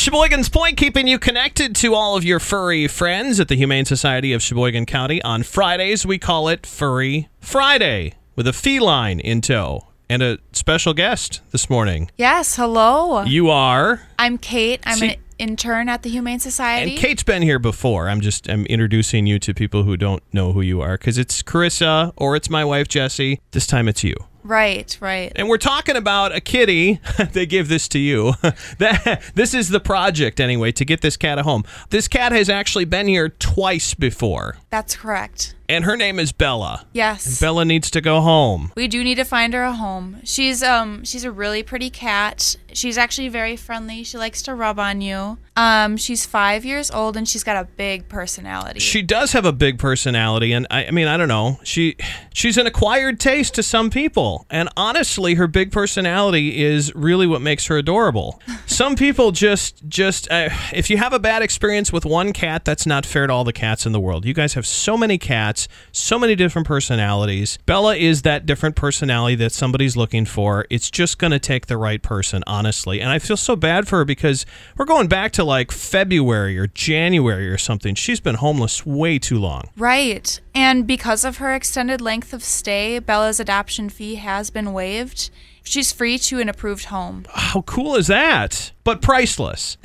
Sheboygan's Point keeping you connected to all of your furry friends at the Humane Society of Sheboygan County. On Fridays, we call it Furry Friday with a feline in tow and a special guest this morning. Yes, hello. You are. I'm Kate. I'm See- an intern at the Humane Society. And Kate's been here before. I'm just I'm introducing you to people who don't know who you are because it's Carissa or it's my wife Jessie. This time it's you. Right, right. And we're talking about a kitty. they give this to you. that, this is the project, anyway, to get this cat a home. This cat has actually been here twice before, That's correct. and her name is Bella. Yes. Bella needs to go home. we do need to find her a home. She's um she's a really pretty cat. She's actually very friendly. She likes to rub on you. Um she's 5 years old and she's got a big personality. She does have a big personality, and I, I mean, I don't know. She she's an acquired taste to some people, and honestly, her big personality is really what makes her adorable. Some people just just uh, if you have a bad experience with one cat, that's not fair to all the cats in the world. You guys have so many cats, so many different personalities. Bella is that different personality that somebody's looking for. It's just going to take the right person, honestly. And I feel so bad for her because we're going back to like February or January or something. She's been homeless way too long. Right. And because of her extended length of stay, Bella's adoption fee has been waived. She's free to an approved home. How cool is that? But priceless.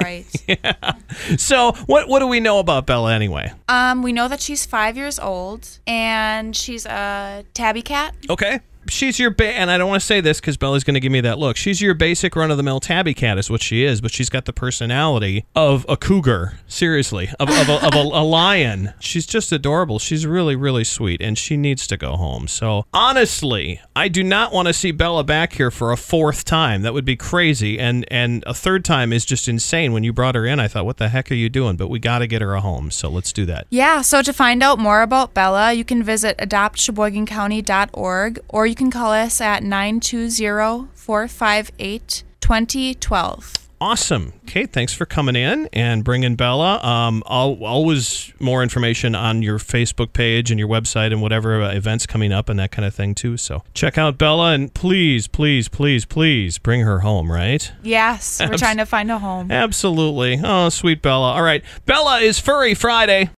Right. yeah. So, what what do we know about Bella anyway? Um, we know that she's five years old and she's a tabby cat. Okay. She's your ba- and I don't want to say this because Bella's going to give me that look. She's your basic run of the mill tabby cat, is what she is, but she's got the personality of a cougar. Seriously, of, of, a, of a, a lion. She's just adorable. She's really really sweet, and she needs to go home. So honestly, I do not want to see Bella back here for a fourth time. That would be crazy, and and a third time is just insane. When you brought her in, I thought, what the heck are you doing? But we got to get her a home, so let's do that. Yeah, so to find out more about Bella, you can visit adoptsheboygancounty.org or you can call us at 920 458 2012. Awesome, Kate. Thanks for coming in and bringing Bella. Um, I'll always more information on your Facebook page and your website and whatever uh, events coming up and that kind of thing too. So check out Bella and please, please, please, please bring her home. Right? Yes, we're trying to find a home. Absolutely. Oh, sweet Bella. All right, Bella is Furry Friday.